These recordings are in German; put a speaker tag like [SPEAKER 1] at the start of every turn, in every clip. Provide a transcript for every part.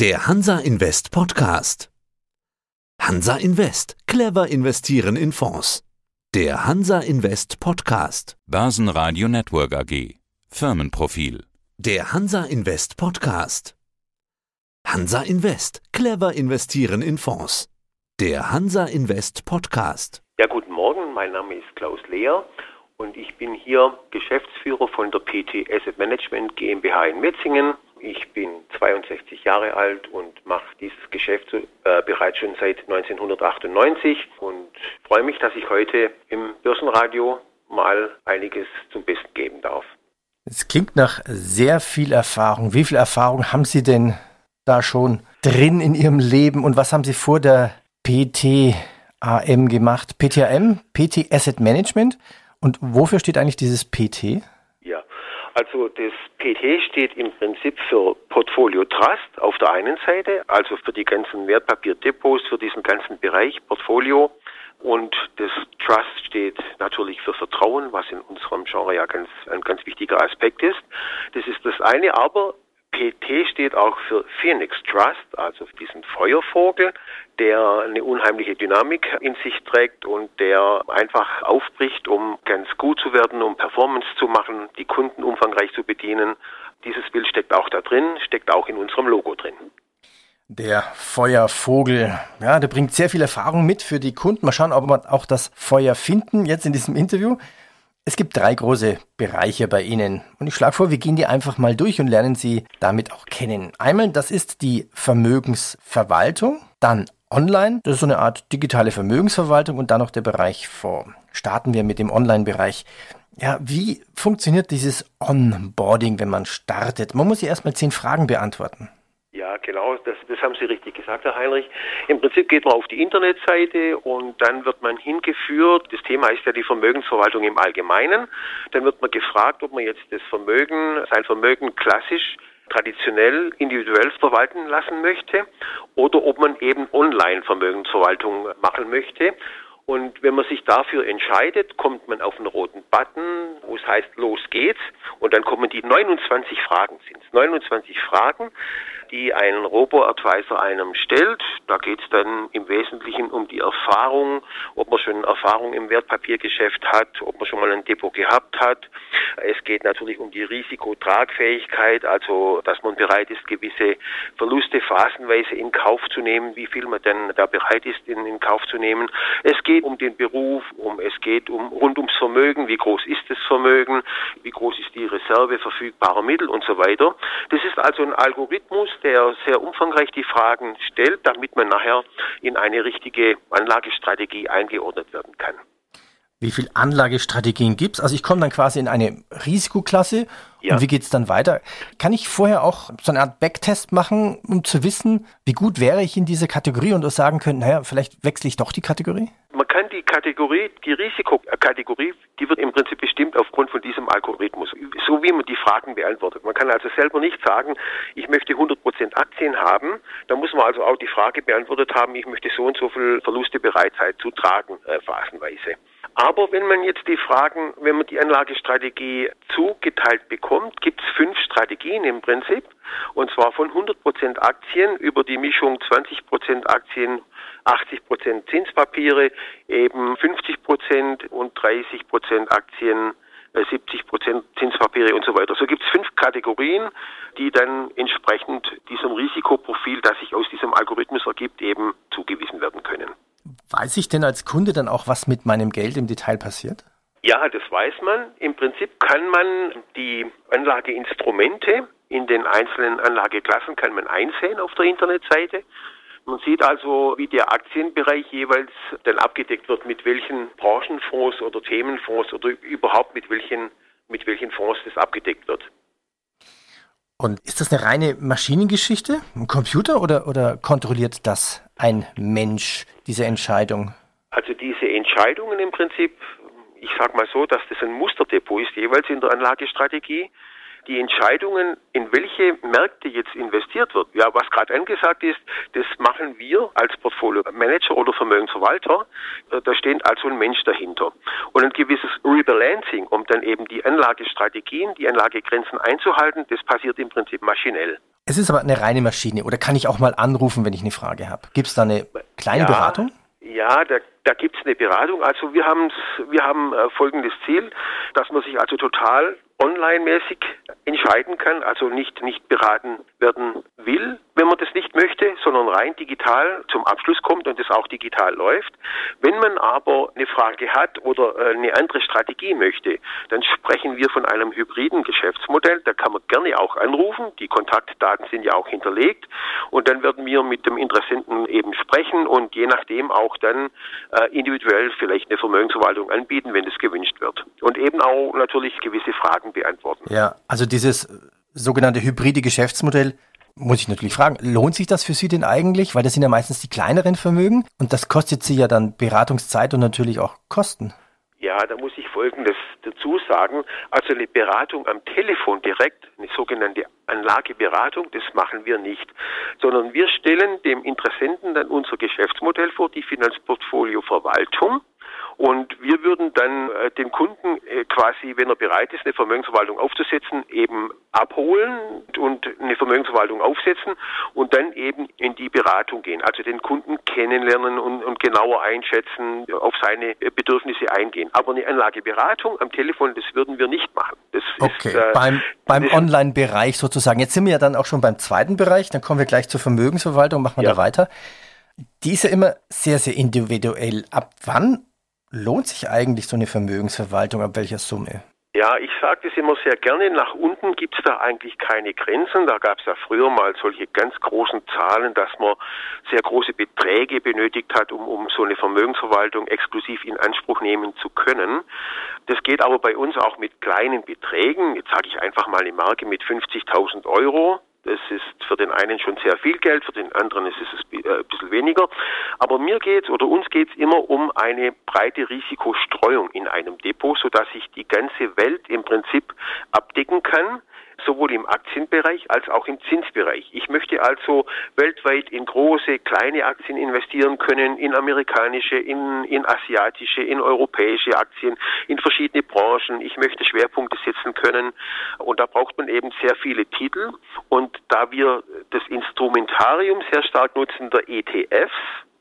[SPEAKER 1] Der Hansa Invest Podcast. Hansa Invest. Clever investieren in Fonds. Der Hansa Invest Podcast.
[SPEAKER 2] Börsenradio Network AG. Firmenprofil.
[SPEAKER 1] Der Hansa Invest Podcast. Hansa Invest. Clever investieren in Fonds. Der Hansa Invest Podcast.
[SPEAKER 3] Ja, guten Morgen. Mein Name ist Klaus Lehr und ich bin hier Geschäftsführer von der PT Asset Management GmbH in Metzingen. Ich bin 62 Jahre alt und mache dieses Geschäft äh, bereits schon seit 1998 und freue mich, dass ich heute im Börsenradio mal einiges zum Besten geben darf.
[SPEAKER 4] Es klingt nach sehr viel Erfahrung. Wie viel Erfahrung haben Sie denn da schon drin in Ihrem Leben und was haben Sie vor der PTAM gemacht? PTAM, PT Asset Management. Und wofür steht eigentlich dieses PT?
[SPEAKER 3] Also das PT steht im Prinzip für Portfolio Trust auf der einen Seite, also für die ganzen Wertpapierdepots, für diesen ganzen Bereich Portfolio. Und das Trust steht natürlich für Vertrauen, was in unserem Genre ja ganz, ein ganz wichtiger Aspekt ist. Das ist das eine, aber PT steht auch für Phoenix Trust, also für diesen Feuervogel, der eine unheimliche Dynamik in sich trägt und der einfach aufbricht, um ganz gut zu werden, um Performance zu machen, die Kunden umfangreich zu bedienen. Dieses Bild steckt auch da drin, steckt auch in unserem Logo drin.
[SPEAKER 4] Der Feuervogel, ja, der bringt sehr viel Erfahrung mit für die Kunden. Mal schauen, ob wir auch das Feuer finden jetzt in diesem Interview. Es gibt drei große Bereiche bei Ihnen und ich schlage vor, wir gehen die einfach mal durch und lernen Sie damit auch kennen. Einmal, das ist die Vermögensverwaltung, dann Online, das ist so eine Art digitale Vermögensverwaltung und dann noch der Bereich Fonds. Starten wir mit dem Online-Bereich. Ja, wie funktioniert dieses Onboarding, wenn man startet? Man muss ja erstmal zehn Fragen beantworten.
[SPEAKER 3] Ja, genau, das, das haben Sie richtig gesagt, Herr Heinrich. Im Prinzip geht man auf die Internetseite und dann wird man hingeführt. Das Thema ist ja die Vermögensverwaltung im Allgemeinen. Dann wird man gefragt, ob man jetzt das Vermögen, sein Vermögen klassisch traditionell individuell verwalten lassen möchte oder ob man eben online Vermögensverwaltung machen möchte. Und wenn man sich dafür entscheidet, kommt man auf einen roten Button, wo es heißt, los geht's. Und dann kommen die 29 Fragen, sind 29 Fragen, die ein Robo-Advisor einem stellt. Da geht es dann im Wesentlichen um die Erfahrung, ob man schon Erfahrung im Wertpapiergeschäft hat, ob man schon mal ein Depot gehabt hat. Es geht natürlich um die Risikotragfähigkeit, also dass man bereit ist, gewisse Verluste phasenweise in Kauf zu nehmen, wie viel man denn da bereit ist, in, in Kauf zu nehmen. Es geht um den Beruf, um es geht um rund ums Vermögen, wie groß ist das Vermögen, wie groß ist die Reserve verfügbarer Mittel und so weiter. Das ist also ein Algorithmus, der sehr umfangreich die Fragen stellt, damit man nachher in eine richtige Anlagestrategie eingeordnet werden kann.
[SPEAKER 4] Wie viele Anlagestrategien gibt es? Also ich komme dann quasi in eine Risikoklasse ja. und wie geht es dann weiter? Kann ich vorher auch so eine Art Backtest machen, um zu wissen, wie gut wäre ich in dieser Kategorie und sagen können, naja, vielleicht wechsle ich doch die Kategorie?
[SPEAKER 3] Kann die Kategorie, die Risikokategorie, die wird im Prinzip bestimmt aufgrund von diesem Algorithmus, so wie man die Fragen beantwortet. Man kann also selber nicht sagen, ich möchte 100% Aktien haben, da muss man also auch die Frage beantwortet haben, ich möchte so und so viel Verluste bereit sein zu tragen, äh, phasenweise. Aber wenn man jetzt die Fragen, wenn man die Anlagestrategie zugeteilt bekommt, gibt es fünf Strategien im Prinzip. Und zwar von 100% Aktien über die Mischung 20% Aktien, 80% Zinspapiere, eben 50% und 30% Aktien, 70% äh, Zinspapiere und so weiter. So gibt es fünf Kategorien, die dann entsprechend diesem Risikoprofil, das sich aus diesem Algorithmus ergibt, eben zugewiesen werden können.
[SPEAKER 4] Weiß ich denn als Kunde dann auch, was mit meinem Geld im Detail passiert?
[SPEAKER 3] Ja, das weiß man. Im Prinzip kann man die Anlageinstrumente in den einzelnen Anlageklassen kann man einsehen auf der Internetseite. Man sieht also, wie der Aktienbereich jeweils dann abgedeckt wird, mit welchen Branchenfonds oder Themenfonds oder überhaupt mit welchen, mit welchen Fonds das abgedeckt wird.
[SPEAKER 4] Und ist das eine reine Maschinengeschichte, ein Computer oder, oder kontrolliert das ein Mensch, diese Entscheidung?
[SPEAKER 3] Also diese Entscheidungen im Prinzip, ich sage mal so, dass das ein Musterdepot ist, jeweils in der Anlagestrategie. Die Entscheidungen, in welche Märkte jetzt investiert wird, ja, was gerade angesagt ist, das machen wir als Portfolio-Manager oder Vermögensverwalter. Äh, da steht also ein Mensch dahinter. Und ein gewisses Rebalancing, um dann eben die Anlagestrategien, die Anlagegrenzen einzuhalten, das passiert im Prinzip maschinell.
[SPEAKER 4] Es ist aber eine reine Maschine. Oder kann ich auch mal anrufen, wenn ich eine Frage habe? Gibt es da eine kleine ja, Beratung?
[SPEAKER 3] Ja, da, da gibt es eine Beratung. Also wir, wir haben äh, folgendes Ziel, dass man sich also total online-mäßig entscheiden kann, also nicht, nicht beraten werden will, wenn man das nicht möchte, sondern rein digital zum Abschluss kommt und das auch digital läuft. Wenn man aber eine Frage hat oder äh, eine andere Strategie möchte, dann sprechen wir von einem hybriden Geschäftsmodell. Da kann man gerne auch anrufen. Die Kontaktdaten sind ja auch hinterlegt. Und dann werden wir mit dem Interessenten eben sprechen und je nachdem auch dann äh, individuell vielleicht eine Vermögensverwaltung anbieten, wenn das gewünscht wird. Und eben auch natürlich gewisse Fragen beantworten.
[SPEAKER 4] Ja, also dieses sogenannte hybride Geschäftsmodell, muss ich natürlich fragen, lohnt sich das für Sie denn eigentlich? Weil das sind ja meistens die kleineren Vermögen und das kostet Sie ja dann Beratungszeit und natürlich auch Kosten.
[SPEAKER 3] Ja, da muss ich Folgendes dazu sagen. Also eine Beratung am Telefon direkt, eine sogenannte Anlageberatung, das machen wir nicht, sondern wir stellen dem Interessenten dann unser Geschäftsmodell vor, die Finanzportfolioverwaltung. Und wir würden dann äh, den Kunden äh, quasi, wenn er bereit ist, eine Vermögensverwaltung aufzusetzen, eben abholen und eine Vermögensverwaltung aufsetzen und dann eben in die Beratung gehen. Also den Kunden kennenlernen und, und genauer einschätzen, auf seine Bedürfnisse eingehen. Aber eine Anlageberatung am Telefon, das würden wir nicht machen. Das
[SPEAKER 4] okay, ist, äh, beim, beim Online-Bereich sozusagen. Jetzt sind wir ja dann auch schon beim zweiten Bereich, dann kommen wir gleich zur Vermögensverwaltung, machen wir ja. da weiter. Die ist ja immer sehr, sehr individuell. Ab wann lohnt sich eigentlich so eine Vermögensverwaltung? Ab welcher Summe?
[SPEAKER 3] Ja, ich sage das immer sehr gerne. Nach unten gibt es da eigentlich keine Grenzen. Da gab es ja früher mal solche ganz großen Zahlen, dass man sehr große Beträge benötigt hat, um, um so eine Vermögensverwaltung exklusiv in Anspruch nehmen zu können. Das geht aber bei uns auch mit kleinen Beträgen. Jetzt sage ich einfach mal eine Marke mit 50.000 Euro. Das ist für den einen schon sehr viel Geld, für den anderen ist es äh, ein bisschen weniger. Aber mir geht's oder uns geht's immer um eine breite Risikostreuung in einem Depot, sodass ich die ganze Welt im Prinzip abdecken kann sowohl im Aktienbereich als auch im Zinsbereich. Ich möchte also weltweit in große, kleine Aktien investieren können, in amerikanische, in, in asiatische, in europäische Aktien, in verschiedene Branchen. Ich möchte Schwerpunkte setzen können und da braucht man eben sehr viele Titel und da wir das Instrumentarium sehr stark nutzen der ETFs,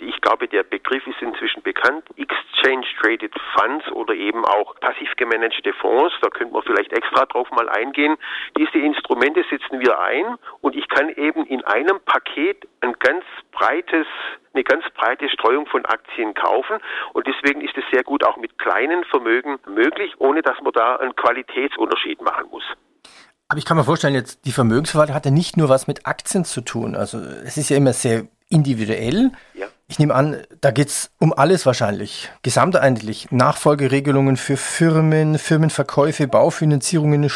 [SPEAKER 3] ich glaube, der Begriff ist inzwischen bekannt. Exchange Traded Funds oder eben auch passiv gemanagte Fonds. Da könnte man vielleicht extra drauf mal eingehen. Diese Instrumente setzen wir ein und ich kann eben in einem Paket ein ganz breites eine ganz breite Streuung von Aktien kaufen und deswegen ist es sehr gut auch mit kleinen Vermögen möglich, ohne dass man da einen Qualitätsunterschied machen muss.
[SPEAKER 4] Aber ich kann mir vorstellen, jetzt die Vermögensverwaltung hat ja nicht nur was mit Aktien zu tun. Also es ist ja immer sehr individuell. Ja. Ich nehme an, da geht es um alles wahrscheinlich. Gesamteinheitlich. Nachfolgeregelungen für Firmen, Firmenverkäufe, Baufinanzierungen,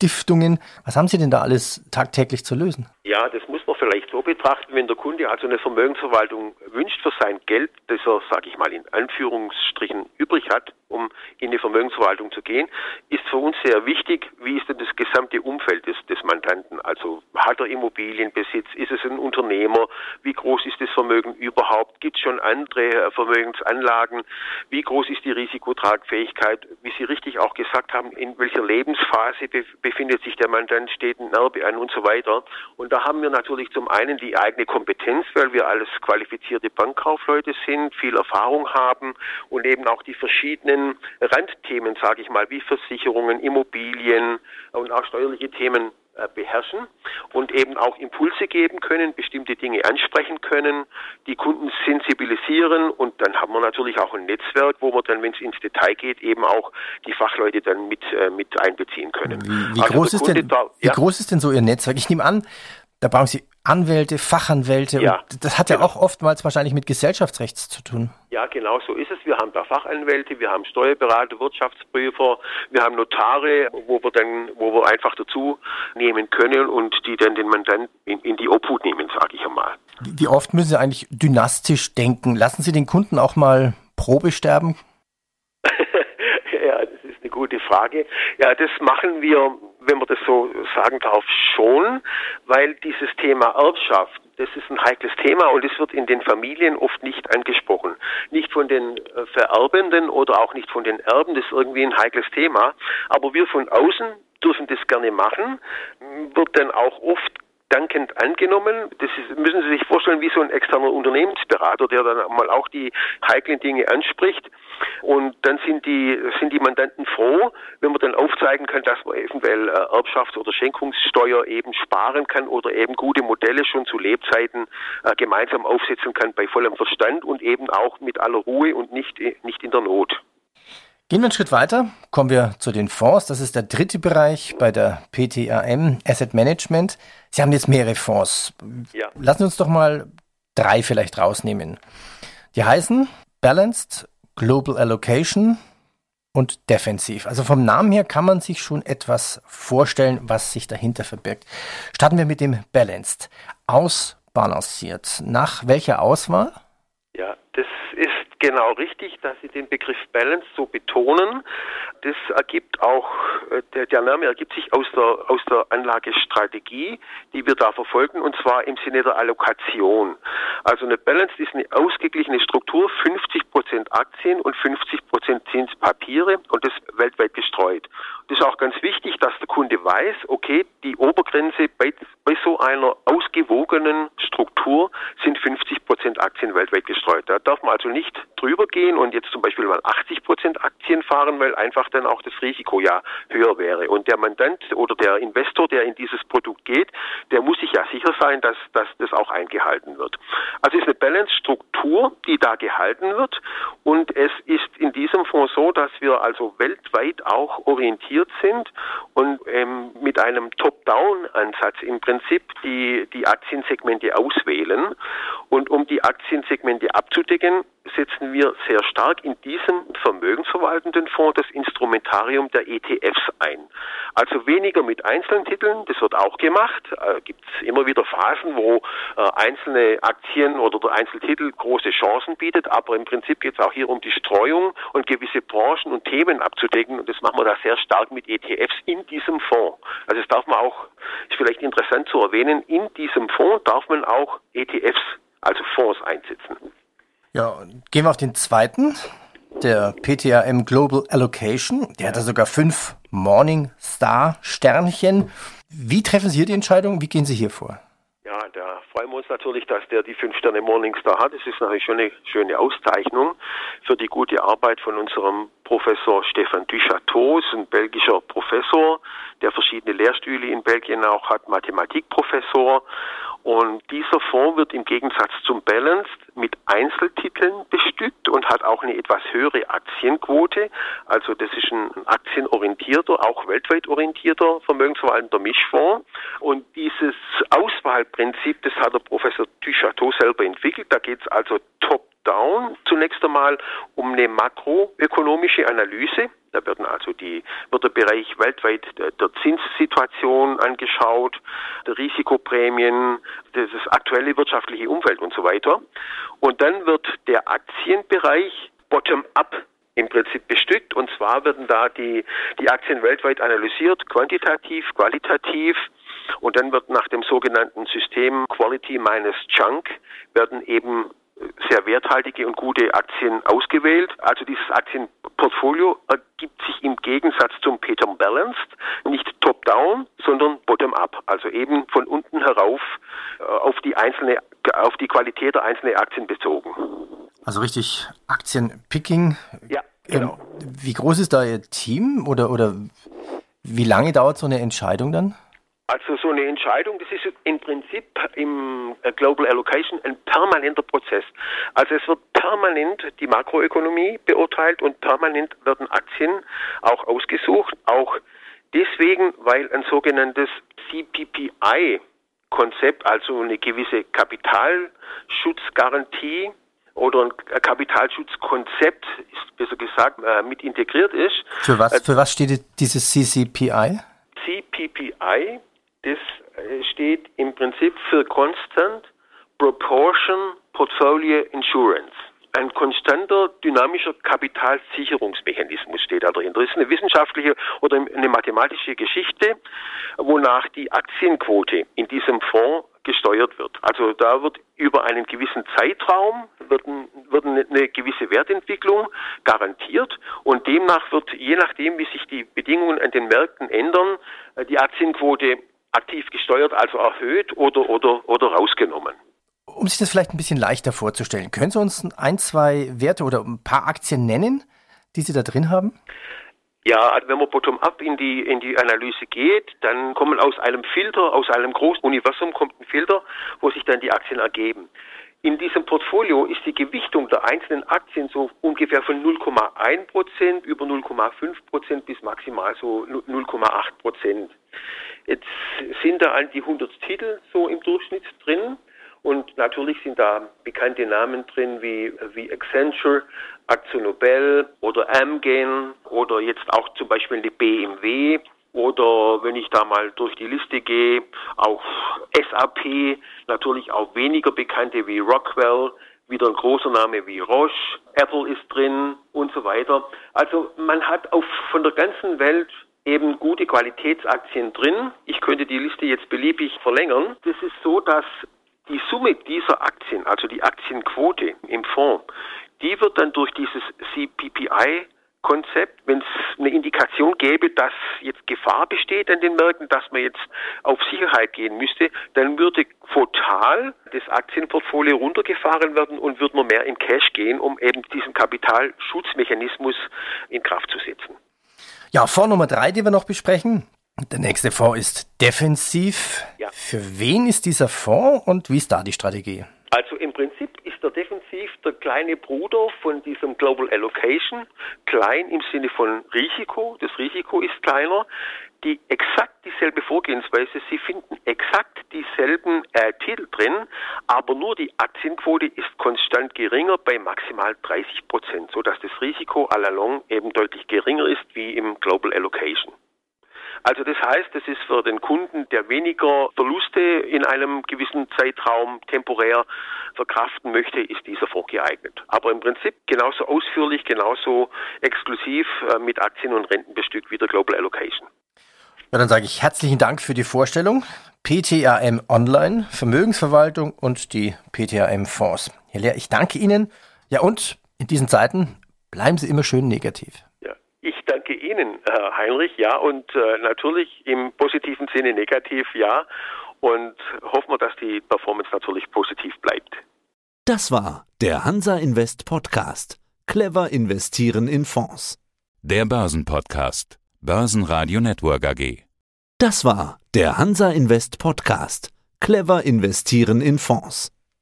[SPEAKER 4] Stiftungen. Was haben Sie denn da alles tagtäglich zu lösen?
[SPEAKER 3] Ja, das muss man vielleicht so betrachten, wenn der Kunde also eine Vermögensverwaltung wünscht für sein Geld, das er, sage ich mal, in Anführungsstrichen übrig hat, um in die Vermögensverwaltung zu gehen, ist für uns sehr wichtig, wie ist denn das gesamte Umfeld des, des Mandanten? Also hat er Immobilienbesitz? Ist es ein Unternehmer? Wie groß ist das Vermögen überhaupt? Gibt es schon andere äh, Vermögensanlagen? Wie groß ist die Risikotragfähigkeit? Wie Sie richtig auch gesagt haben, in welcher Lebensphase befindet sich der Mandant, steht ein Erbe an und so weiter. Und da haben wir natürlich zum einen die eigene Kompetenz, weil wir alles qualifizierte Bankkaufleute sind, viel Erfahrung haben und eben auch die verschiedenen Randthemen, sage ich mal, wie Versicherungen, Immobilien und auch steuerliche Themen beherrschen und eben auch Impulse geben können, bestimmte Dinge ansprechen können, die Kunden sensibilisieren und dann haben wir natürlich auch ein Netzwerk, wo wir dann, wenn es ins Detail geht, eben auch die Fachleute dann mit, äh, mit einbeziehen können.
[SPEAKER 4] Wie, wie also groß ist denn, da, wie groß ist denn so Ihr Netzwerk? Ich nehme an, da brauchen Sie Anwälte, Fachanwälte. Ja, das hat ja genau. auch oftmals wahrscheinlich mit Gesellschaftsrechts zu tun.
[SPEAKER 3] Ja, genau so ist es. Wir haben da Fachanwälte, wir haben Steuerberater, Wirtschaftsprüfer, wir haben Notare, wo wir dann, wo wir einfach dazu nehmen können und die dann den Mandanten in, in die Obhut nehmen, sage ich einmal.
[SPEAKER 4] Wie oft müssen Sie eigentlich dynastisch denken? Lassen Sie den Kunden auch mal Probe sterben?
[SPEAKER 3] ja, das ist eine gute Frage. Ja, das machen wir wenn man das so sagen darf, schon, weil dieses Thema Erbschaft, das ist ein heikles Thema und es wird in den Familien oft nicht angesprochen. Nicht von den äh, Vererbenden oder auch nicht von den Erben, das ist irgendwie ein heikles Thema. Aber wir von außen dürfen das gerne machen, wird dann auch oft dankend angenommen. Das ist, müssen Sie sich vorstellen wie so ein externer Unternehmensberater, der dann mal auch die heiklen Dinge anspricht. Und dann sind die, sind die Mandanten froh, wenn man dann aufzeigen kann, dass man eventuell äh, Erbschafts- oder Schenkungssteuer eben sparen kann oder eben gute Modelle schon zu Lebzeiten äh, gemeinsam aufsetzen kann bei vollem Verstand und eben auch mit aller Ruhe und nicht, nicht in der Not.
[SPEAKER 4] Gehen wir einen Schritt weiter, kommen wir zu den Fonds. Das ist der dritte Bereich bei der PTAM Asset Management. Sie haben jetzt mehrere Fonds. Ja. Lassen Sie uns doch mal drei vielleicht rausnehmen. Die heißen Balanced, Global Allocation und Defensiv. Also vom Namen her kann man sich schon etwas vorstellen, was sich dahinter verbirgt. Starten wir mit dem Balanced. Ausbalanciert. Nach welcher Auswahl?
[SPEAKER 3] Ja, das ist genau richtig, dass Sie den Begriff Balance so betonen. Das ergibt auch, äh, der, der Name ergibt sich aus der, aus der Anlagestrategie, die wir da verfolgen, und zwar im Sinne der Allokation. Also eine Balance ist eine ausgeglichene Struktur, 50 Prozent Aktien und 50 Prozent Zinspapiere und das weltweit gestreut. Das ist auch ganz wichtig, dass der Kunde weiß, okay, die Obergrenze bei, bei so einer ausgewogenen Struktur sind 50 Prozent Aktien weltweit gestreut. Da darf man also nicht drüber gehen und jetzt zum Beispiel mal 80 Prozent Aktien fahren, weil einfach dann auch das Risiko ja höher wäre. Und der Mandant oder der Investor, der in dieses Produkt geht, der muss sich ja sicher sein, dass, dass das auch eingehalten wird. Also es ist eine Balance-Struktur, die da gehalten wird und es ist in diesem Fonds so, dass wir also weltweit auch orientiert sind und ähm, mit einem Top-Down-Ansatz im Prinzip die, die Aktiensegmente auswählen. Und um die Aktiensegmente abzudecken, setzen wir sehr stark in diesem vermögensverwaltenden Fonds das Instrumentarium der ETFs ein. Also weniger mit einzelnen Titeln, das wird auch gemacht. Äh, Gibt es immer wieder Phasen, wo äh, einzelne Aktien oder der Einzeltitel große Chancen bietet, aber im Prinzip geht es auch hier um die Streuung und gewisse Branchen und Themen abzudecken und das machen wir da sehr stark mit ETFs in diesem Fonds. Also das darf man auch, ist vielleicht interessant zu erwähnen, in diesem Fonds darf man auch ETFs, also Fonds einsetzen.
[SPEAKER 4] Ja, gehen wir auf den zweiten, der PTAM Global Allocation. Der hat da sogar fünf Morningstar Sternchen. Wie treffen Sie hier die Entscheidung? Wie gehen Sie hier vor?
[SPEAKER 3] Ja, da freuen wir uns natürlich, dass der die fünf Sterne Morningstar hat. Das ist natürlich eine schöne Auszeichnung für die gute Arbeit von unserem Professor Stefan Duchateau, ein belgischer Professor, der verschiedene Lehrstühle in Belgien auch hat, Mathematikprofessor und dieser Fonds wird im Gegensatz zum Balanced mit Einzeltiteln bestückt und hat auch eine etwas höhere Aktienquote. Also das ist ein aktienorientierter, auch weltweit orientierter vermögensverwaltender Mischfonds. Und dieses Auswahlprinzip, das hat der Professor Duchateau selber entwickelt. Da geht es also top down zunächst einmal um eine makroökonomische Analyse. Da werden also die, wird der Bereich weltweit der, Zinssituation angeschaut, der Risikoprämien, das aktuelle wirtschaftliche Umfeld und so weiter. Und dann wird der Aktienbereich bottom-up im Prinzip bestückt. Und zwar werden da die, die Aktien weltweit analysiert, quantitativ, qualitativ. Und dann wird nach dem sogenannten System Quality minus Chunk werden eben sehr werthaltige und gute Aktien ausgewählt. Also dieses Aktienportfolio ergibt sich im Gegensatz zum Peter Balanced nicht top-down, sondern bottom-up. Also eben von unten herauf äh, auf die einzelne, auf die Qualität der einzelnen Aktien bezogen.
[SPEAKER 4] Also richtig Aktienpicking.
[SPEAKER 3] Ja, genau.
[SPEAKER 4] Ähm, wie groß ist da Ihr Team oder, oder wie lange dauert so eine Entscheidung dann?
[SPEAKER 3] Also so eine Entscheidung, das ist im Prinzip im äh, Global Allocation ein permanenter Prozess. Also es wird permanent die Makroökonomie beurteilt und permanent werden Aktien auch ausgesucht, auch deswegen, weil ein sogenanntes CPPI Konzept, also eine gewisse Kapitalschutzgarantie oder ein Kapitalschutzkonzept, ist besser gesagt, äh, mit integriert ist.
[SPEAKER 4] Für was, für was steht dieses CCPI?
[SPEAKER 3] CPPI das äh, steht im Prinzip für Constant Proportion Portfolio Insurance. ein konstanter dynamischer Kapitalsicherungsmechanismus steht da drin. Das ist eine wissenschaftliche oder eine mathematische Geschichte, wonach die Aktienquote in diesem Fonds gesteuert wird. Also da wird über einen gewissen Zeitraum wird, wird eine gewisse Wertentwicklung garantiert und demnach wird, je nachdem, wie sich die Bedingungen an den Märkten ändern, die Aktienquote aktiv gesteuert, also erhöht oder, oder, oder rausgenommen.
[SPEAKER 4] Um sich das vielleicht ein bisschen leichter vorzustellen, können Sie uns ein, zwei Werte oder ein paar Aktien nennen, die Sie da drin haben?
[SPEAKER 3] Ja, also wenn man bottom-up in die, in die Analyse geht, dann kommen aus einem Filter, aus einem großen Universum kommt ein Filter, wo sich dann die Aktien ergeben. In diesem Portfolio ist die Gewichtung der einzelnen Aktien so ungefähr von 0,1 Prozent über 0,5 Prozent bis maximal so 0,8 Prozent. Jetzt sind da all die 100 Titel so im Durchschnitt drin. Und natürlich sind da bekannte Namen drin wie, wie Accenture, Aktion Nobel oder Amgen oder jetzt auch zum Beispiel eine BMW oder wenn ich da mal durch die Liste gehe, auch SAP, natürlich auch weniger bekannte wie Rockwell, wieder ein großer Name wie Roche, Apple ist drin und so weiter. Also man hat auf, von der ganzen Welt eben gute Qualitätsaktien drin. Ich könnte die Liste jetzt beliebig verlängern. Das ist so, dass die Summe dieser Aktien, also die Aktienquote im Fonds, die wird dann durch dieses CPPI Konzept, wenn es eine Indikation gäbe, dass jetzt Gefahr besteht an den Märkten, dass man jetzt auf Sicherheit gehen müsste, dann würde total das Aktienportfolio runtergefahren werden und würde man mehr in Cash gehen, um eben diesen Kapitalschutzmechanismus in Kraft zu setzen.
[SPEAKER 4] Ja, Fonds Nummer drei, den wir noch besprechen, der nächste Fonds ist defensiv. Ja. Für wen ist dieser Fonds und wie ist da die Strategie?
[SPEAKER 3] Also im Prinzip ist der kleine Bruder von diesem Global Allocation. Klein im Sinne von Risiko. Das Risiko ist kleiner. Die exakt dieselbe Vorgehensweise. Sie finden exakt dieselben äh, Titel drin, aber nur die Aktienquote ist konstant geringer bei maximal 30 Prozent, sodass das Risiko all along eben deutlich geringer ist wie im Global Allocation. Also das heißt, es ist für den Kunden, der weniger Verluste in einem gewissen Zeitraum temporär verkraften möchte, ist dieser Fonds geeignet. Aber im Prinzip genauso ausführlich, genauso exklusiv äh, mit Aktien und Renten bestückt wie der Global Allocation.
[SPEAKER 4] Ja, dann sage ich herzlichen Dank für die Vorstellung. PTAM Online, Vermögensverwaltung und die PTAM Fonds. Herr Lehr, ich danke Ihnen. Ja, und in diesen Zeiten bleiben Sie immer schön negativ.
[SPEAKER 3] Ihnen, Herr Heinrich, ja, und äh, natürlich im positiven Sinne negativ, ja. Und hoffen wir, dass die Performance natürlich positiv bleibt.
[SPEAKER 1] Das war der Hansa Invest Podcast. Clever investieren in Fonds.
[SPEAKER 2] Der Börsenpodcast. Börsenradio Network AG.
[SPEAKER 1] Das war der Hansa Invest Podcast. Clever investieren in Fonds.